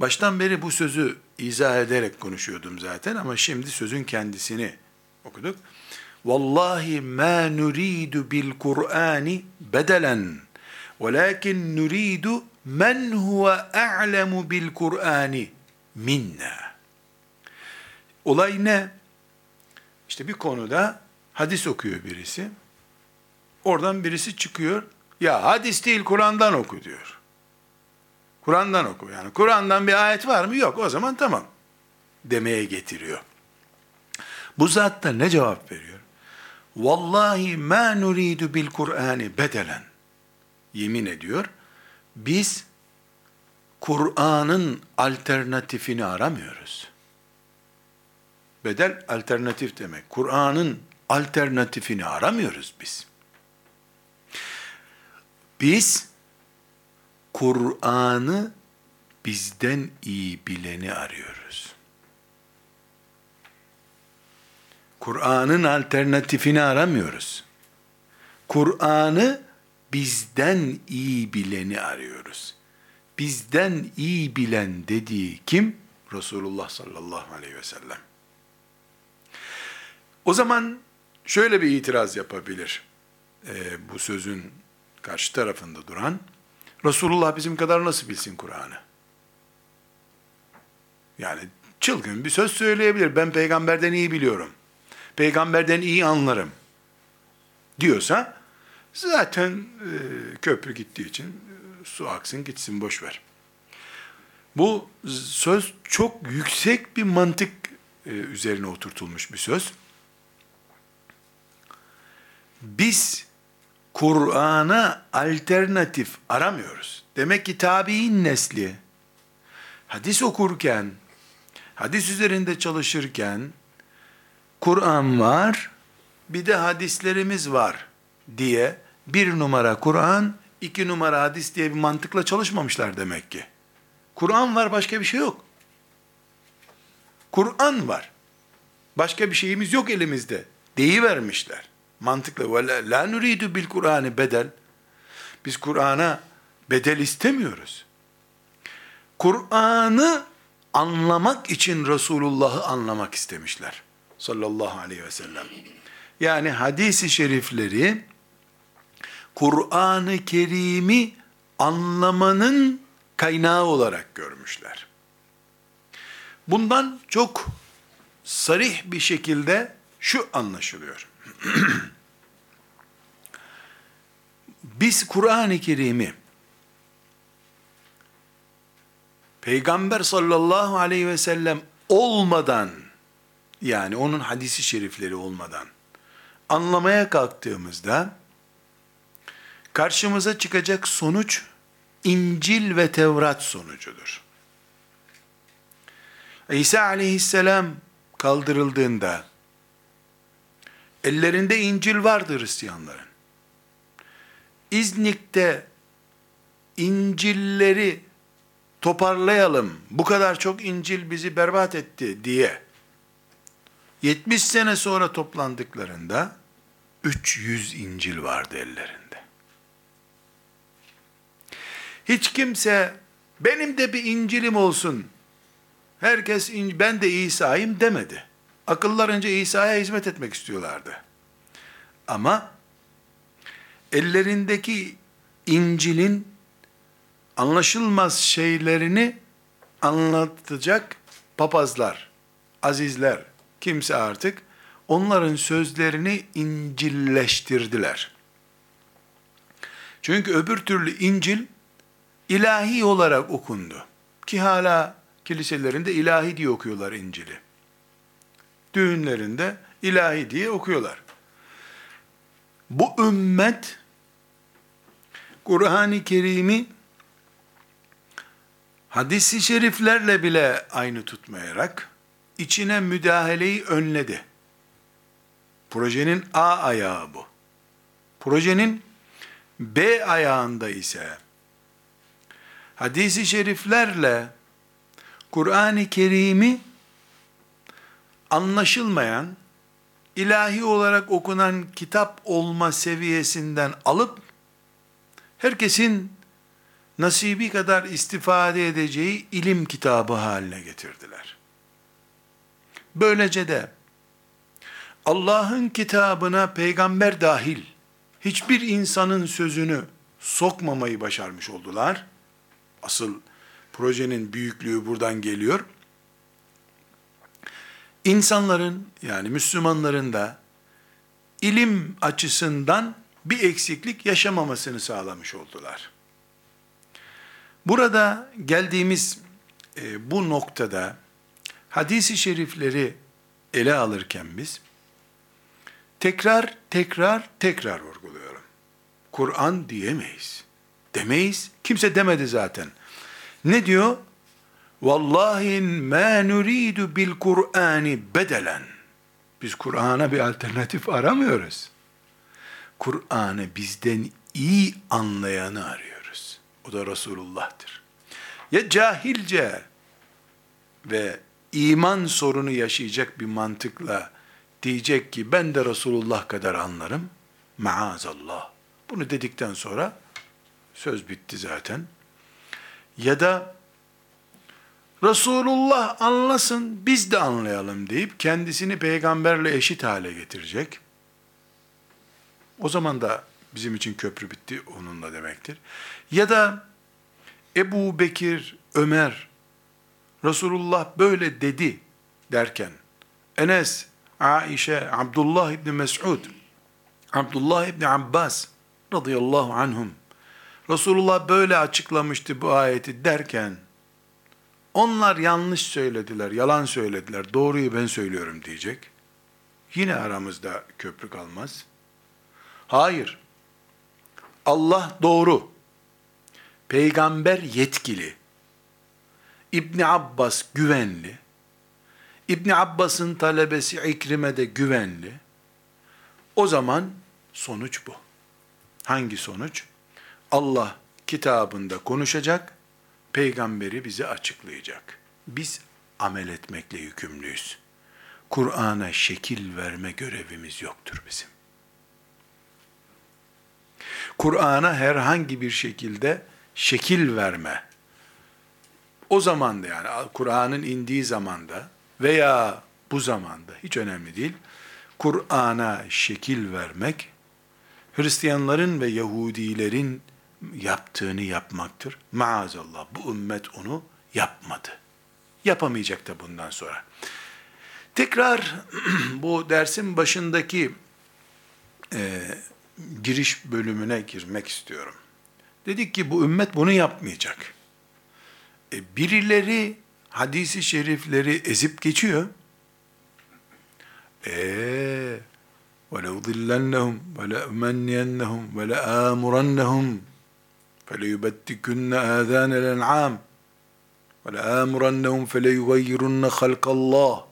Baştan beri bu sözü izah ederek konuşuyordum zaten ama şimdi sözün kendisini okuduk. Vallahi ma nuridu bil Kur'ani bedelen velakin nuridu men huve a'lemu bil Kur'ani minna. Olay ne? İşte bir konuda hadis okuyor birisi. Oradan birisi çıkıyor. Ya hadis değil Kur'an'dan oku diyor. Kur'an'dan oku. Yani Kur'an'dan bir ayet var mı? Yok. O zaman tamam. Demeye getiriyor. Bu zat da ne cevap veriyor? Vallahi ma nuridu bil Kur'ani bedelen. Yemin ediyor. Biz Kur'an'ın alternatifini aramıyoruz. Bedel alternatif demek. Kur'an'ın alternatifini aramıyoruz biz. Biz Kur'an'ı bizden iyi bileni arıyoruz. Kur'an'ın alternatifini aramıyoruz. Kur'an'ı bizden iyi bileni arıyoruz. Bizden iyi bilen dediği kim? Resulullah sallallahu aleyhi ve sellem. O zaman şöyle bir itiraz yapabilir e, bu sözün karşı tarafında duran. Resulullah bizim kadar nasıl bilsin Kur'an'ı? Yani çılgın bir söz söyleyebilir. Ben peygamberden iyi biliyorum. Peygamberden iyi anlarım. Diyorsa zaten e, köprü gittiği için e, su aksın gitsin boş ver. Bu söz çok yüksek bir mantık e, üzerine oturtulmuş bir söz biz Kur'an'a alternatif aramıyoruz. Demek ki tabi'in nesli hadis okurken, hadis üzerinde çalışırken Kur'an var, bir de hadislerimiz var diye bir numara Kur'an, iki numara hadis diye bir mantıkla çalışmamışlar demek ki. Kur'an var başka bir şey yok. Kur'an var. Başka bir şeyimiz yok elimizde. Deyivermişler. Mantıklı. Ve la nuridu bil Kur'an'ı bedel. Biz Kur'an'a bedel istemiyoruz. Kur'an'ı anlamak için Resulullah'ı anlamak istemişler. Sallallahu aleyhi ve sellem. Yani hadisi şerifleri Kur'an-ı Kerim'i anlamanın kaynağı olarak görmüşler. Bundan çok sarih bir şekilde şu anlaşılıyor. Biz Kur'an-ı Kerim'i Peygamber sallallahu aleyhi ve sellem olmadan yani onun hadisi şerifleri olmadan anlamaya kalktığımızda karşımıza çıkacak sonuç İncil ve Tevrat sonucudur. İsa aleyhisselam kaldırıldığında ellerinde İncil vardı Hristiyanların. İznik'te İncilleri toparlayalım, bu kadar çok İncil bizi berbat etti diye 70 sene sonra toplandıklarında 300 İncil vardı ellerinde. Hiç kimse benim de bir İncil'im olsun, herkes ben de İsa'yım demedi. Akıllarınca İsa'ya hizmet etmek istiyorlardı. Ama ellerindeki İncil'in anlaşılmaz şeylerini anlatacak papazlar, azizler, kimse artık onların sözlerini incilleştirdiler. Çünkü öbür türlü İncil ilahi olarak okundu. Ki hala kiliselerinde ilahi diye okuyorlar İncil'i. Düğünlerinde ilahi diye okuyorlar. Bu ümmet Kur'an-ı Kerim'i hadisi şeriflerle bile aynı tutmayarak içine müdahaleyi önledi. Projenin A ayağı bu. Projenin B ayağında ise hadisi şeriflerle Kur'an-ı Kerim'i anlaşılmayan, ilahi olarak okunan kitap olma seviyesinden alıp herkesin nasibi kadar istifade edeceği ilim kitabı haline getirdiler. Böylece de Allah'ın kitabına peygamber dahil hiçbir insanın sözünü sokmamayı başarmış oldular. Asıl projenin büyüklüğü buradan geliyor. İnsanların yani Müslümanların da ilim açısından bir eksiklik yaşamamasını sağlamış oldular. Burada geldiğimiz e, bu noktada hadisi şerifleri ele alırken biz tekrar tekrar tekrar vurguluyorum. Kur'an diyemeyiz. Demeyiz. Kimse demedi zaten. Ne diyor? Vallahi ma nuridu bil Kur'ani bedelen. Biz Kur'an'a bir alternatif aramıyoruz. Kur'an'ı bizden iyi anlayanı arıyoruz. O da Resulullah'tır. Ya cahilce ve iman sorunu yaşayacak bir mantıkla diyecek ki ben de Resulullah kadar anlarım. Maazallah. Bunu dedikten sonra söz bitti zaten. Ya da Resulullah anlasın biz de anlayalım deyip kendisini peygamberle eşit hale getirecek. O zaman da bizim için köprü bitti onunla demektir. Ya da Ebu Bekir, Ömer, Resulullah böyle dedi derken, Enes, Aişe, Abdullah İbni Mes'ud, Abdullah İbni Abbas radıyallahu anhum, Resulullah böyle açıklamıştı bu ayeti derken, onlar yanlış söylediler, yalan söylediler, doğruyu ben söylüyorum diyecek. Yine aramızda köprü kalmaz. Hayır. Allah doğru. Peygamber yetkili. İbni Abbas güvenli. İbni Abbas'ın talebesi İkrime de güvenli. O zaman sonuç bu. Hangi sonuç? Allah kitabında konuşacak, peygamberi bize açıklayacak. Biz amel etmekle yükümlüyüz. Kur'an'a şekil verme görevimiz yoktur bizim. Kur'an'a herhangi bir şekilde şekil verme, o zamanda yani Kur'an'ın indiği zamanda veya bu zamanda hiç önemli değil, Kur'an'a şekil vermek, Hristiyanların ve Yahudilerin yaptığını yapmaktır. Maazallah bu ümmet onu yapmadı. Yapamayacak da bundan sonra. Tekrar bu dersin başındaki e, giriş bölümüne girmek istiyorum. Dedik ki bu ümmet bunu yapmayacak. E, birileri hadisi şerifleri ezip geçiyor. Eee وَلَوْضِلَّنَّهُمْ وَلَأُمَنِّيَنَّهُمْ وَلَآمُرَنَّهُمْ فَلَيُبَتِّكُنَّ آذَانَ الْاَنْعَامِ وَلَآمُرَنَّهُمْ فَلَيُغَيِّرُنَّ خَلْقَ اللّٰهِ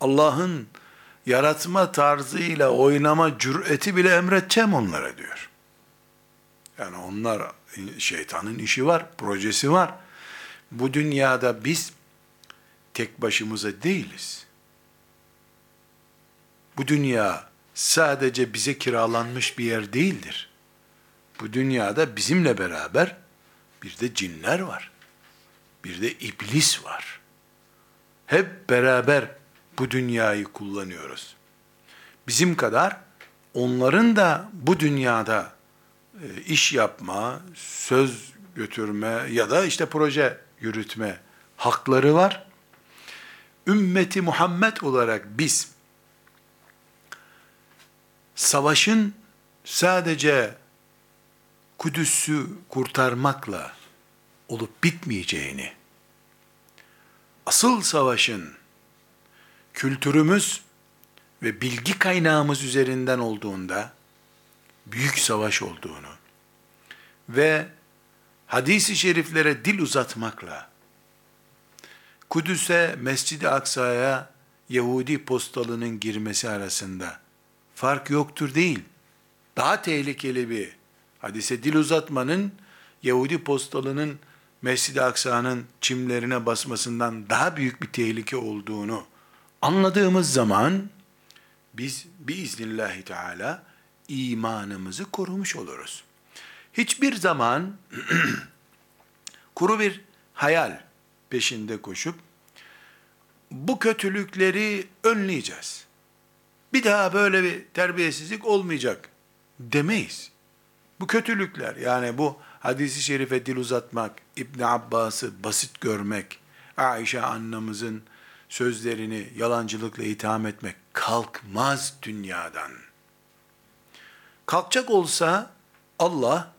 Allah'ın yaratma tarzıyla oynama cüreti bile emredeceğim onlara diyor. Yani onlar şeytanın işi var, projesi var. Bu dünyada biz tek başımıza değiliz. Bu dünya sadece bize kiralanmış bir yer değildir. Bu dünyada bizimle beraber bir de cinler var. Bir de iblis var. Hep beraber bu dünyayı kullanıyoruz. Bizim kadar onların da bu dünyada e, iş yapma, söz götürme ya da işte proje yürütme hakları var. Ümmeti Muhammed olarak biz savaşın sadece Kudüs'ü kurtarmakla olup bitmeyeceğini, asıl savaşın kültürümüz ve bilgi kaynağımız üzerinden olduğunda büyük savaş olduğunu ve hadisi şeriflere dil uzatmakla Kudüs'e, Mescid-i Aksa'ya Yahudi postalının girmesi arasında fark yoktur değil. Daha tehlikeli bir hadise dil uzatmanın Yahudi postalının Mescid-i Aksa'nın çimlerine basmasından daha büyük bir tehlike olduğunu anladığımız zaman biz biiznillahü teala imanımızı korumuş oluruz. Hiçbir zaman kuru bir hayal peşinde koşup bu kötülükleri önleyeceğiz. Bir daha böyle bir terbiyesizlik olmayacak demeyiz. Bu kötülükler yani bu hadisi şerife dil uzatmak, İbn Abbas'ı basit görmek, Ayşe annemizin sözlerini yalancılıkla itham etmek kalkmaz dünyadan. Kalkacak olsa Allah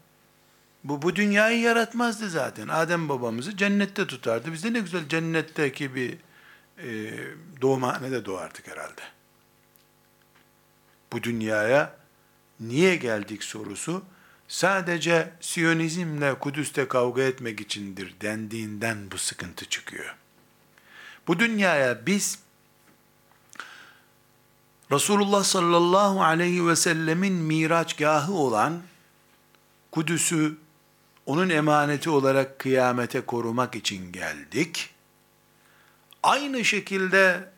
bu, bu dünyayı yaratmazdı zaten. Adem babamızı cennette tutardı. Biz de ne güzel cennetteki bir e, doğumhanede doğardık herhalde. Bu dünyaya niye geldik sorusu sadece Siyonizmle Kudüs'te kavga etmek içindir dendiğinden bu sıkıntı çıkıyor. Bu dünyaya biz Resulullah sallallahu aleyhi ve sellemin miraçgahı olan Kudüs'ü onun emaneti olarak kıyamete korumak için geldik. Aynı şekilde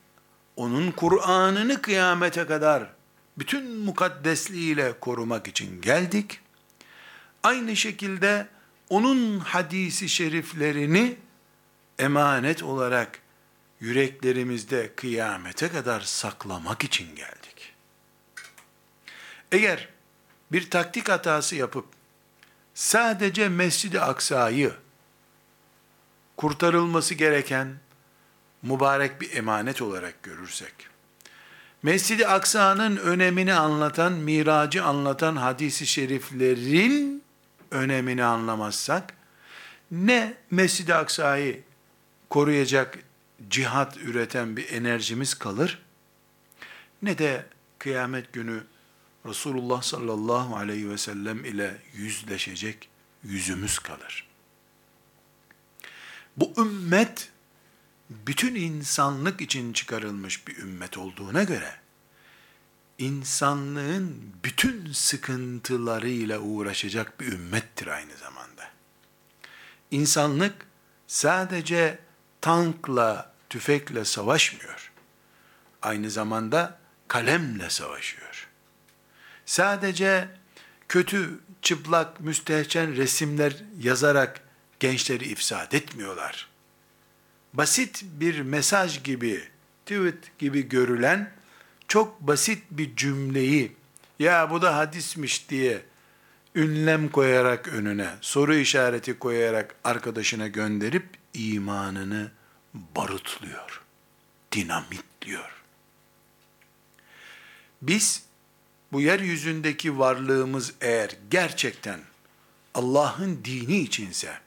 onun Kur'an'ını kıyamete kadar bütün mukaddesliğiyle korumak için geldik. Aynı şekilde onun hadisi şeriflerini emanet olarak yüreklerimizde kıyamete kadar saklamak için geldik. Eğer bir taktik hatası yapıp sadece Mescid-i Aksa'yı kurtarılması gereken mübarek bir emanet olarak görürsek, Mescid-i Aksa'nın önemini anlatan, miracı anlatan hadisi şeriflerin önemini anlamazsak, ne Mescid-i Aksa'yı koruyacak cihat üreten bir enerjimiz kalır, ne de kıyamet günü Resulullah sallallahu aleyhi ve sellem ile yüzleşecek yüzümüz kalır. Bu ümmet, bütün insanlık için çıkarılmış bir ümmet olduğuna göre, insanlığın bütün sıkıntılarıyla uğraşacak bir ümmettir aynı zamanda. İnsanlık sadece tankla, tüfekle savaşmıyor. aynı zamanda kalemle savaşıyor. Sadece kötü, çıplak, müstehcen resimler yazarak gençleri ifsad etmiyorlar. Basit bir mesaj gibi, tweet gibi görülen çok basit bir cümleyi ya bu da hadismiş diye ünlem koyarak önüne, soru işareti koyarak arkadaşına gönderip imanını barutluyor, dinamitliyor. Biz bu yeryüzündeki varlığımız eğer gerçekten Allah'ın dini içinse,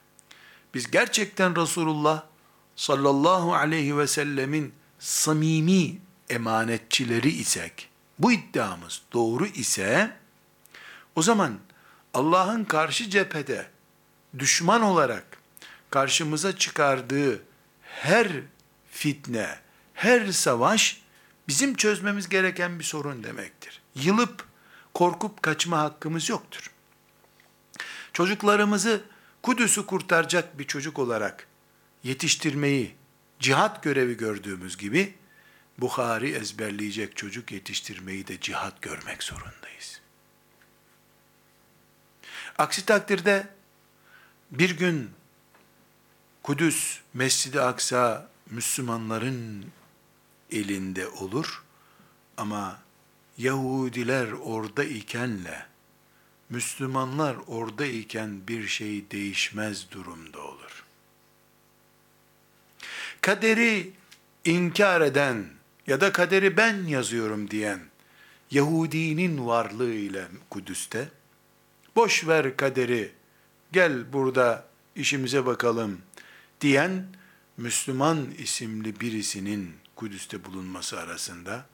biz gerçekten Resulullah sallallahu aleyhi ve sellemin samimi emanetçileri isek, bu iddiamız doğru ise, o zaman Allah'ın karşı cephede düşman olarak karşımıza çıkardığı her fitne, her savaş bizim çözmemiz gereken bir sorun demektir. Yılıp korkup kaçma hakkımız yoktur. Çocuklarımızı Kudüs'ü kurtaracak bir çocuk olarak yetiştirmeyi cihat görevi gördüğümüz gibi Bukhari ezberleyecek çocuk yetiştirmeyi de cihat görmek zorundayız. Aksi takdirde bir gün Kudüs, Mescid-i Aksa Müslümanların elinde olur ama Yahudiler orada ikenle Müslümanlar orada iken bir şey değişmez durumda olur. Kaderi inkar eden ya da kaderi ben yazıyorum diyen Yahudinin varlığı ile Kudüs'te boş ver kaderi gel burada işimize bakalım diyen Müslüman isimli birisinin Kudüs'te bulunması arasında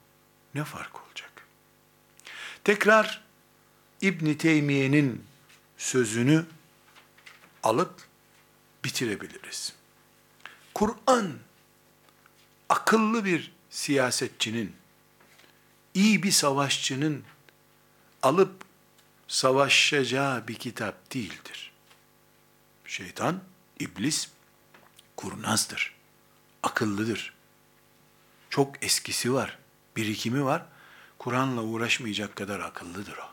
ne fark olacak? Tekrar İbn Teymiye'nin sözünü alıp bitirebiliriz. Kur'an akıllı bir siyasetçinin, iyi bir savaşçının alıp savaşacağı bir kitap değildir. Şeytan, iblis kurnazdır, akıllıdır. Çok eskisi var, birikimi var. Kur'an'la uğraşmayacak kadar akıllıdır o.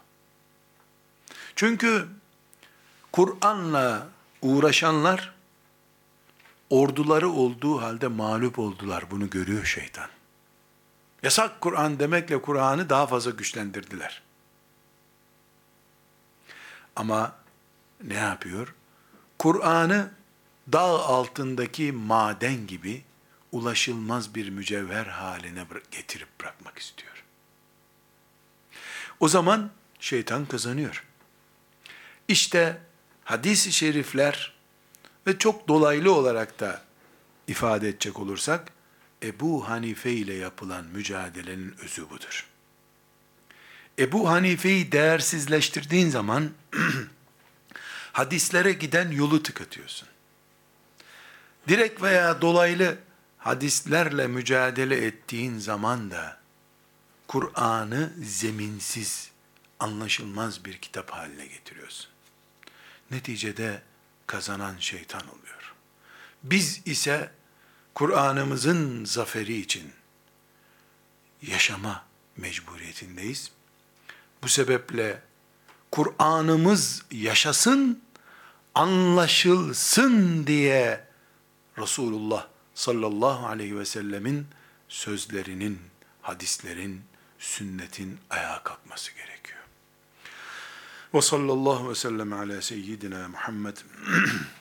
Çünkü Kur'an'la uğraşanlar orduları olduğu halde mağlup oldular. Bunu görüyor şeytan. Yasak Kur'an demekle Kur'an'ı daha fazla güçlendirdiler. Ama ne yapıyor? Kur'an'ı dağ altındaki maden gibi ulaşılmaz bir mücevher haline getirip bırakmak istiyor. O zaman şeytan kazanıyor. İşte hadis-i şerifler ve çok dolaylı olarak da ifade edecek olursak, Ebu Hanife ile yapılan mücadelenin özü budur. Ebu Hanife'yi değersizleştirdiğin zaman, hadislere giden yolu tıkatıyorsun. Direkt veya dolaylı hadislerle mücadele ettiğin zaman da, Kur'an'ı zeminsiz, anlaşılmaz bir kitap haline getiriyorsun. Neticede kazanan şeytan oluyor. Biz ise Kur'an'ımızın zaferi için yaşama mecburiyetindeyiz. Bu sebeple Kur'an'ımız yaşasın, anlaşılsın diye Resulullah sallallahu aleyhi ve sellemin sözlerinin, hadislerin, sünnetin ayağa kalkması gerekiyor. Ve sallallahu ve sellem ala seyyidina Muhammed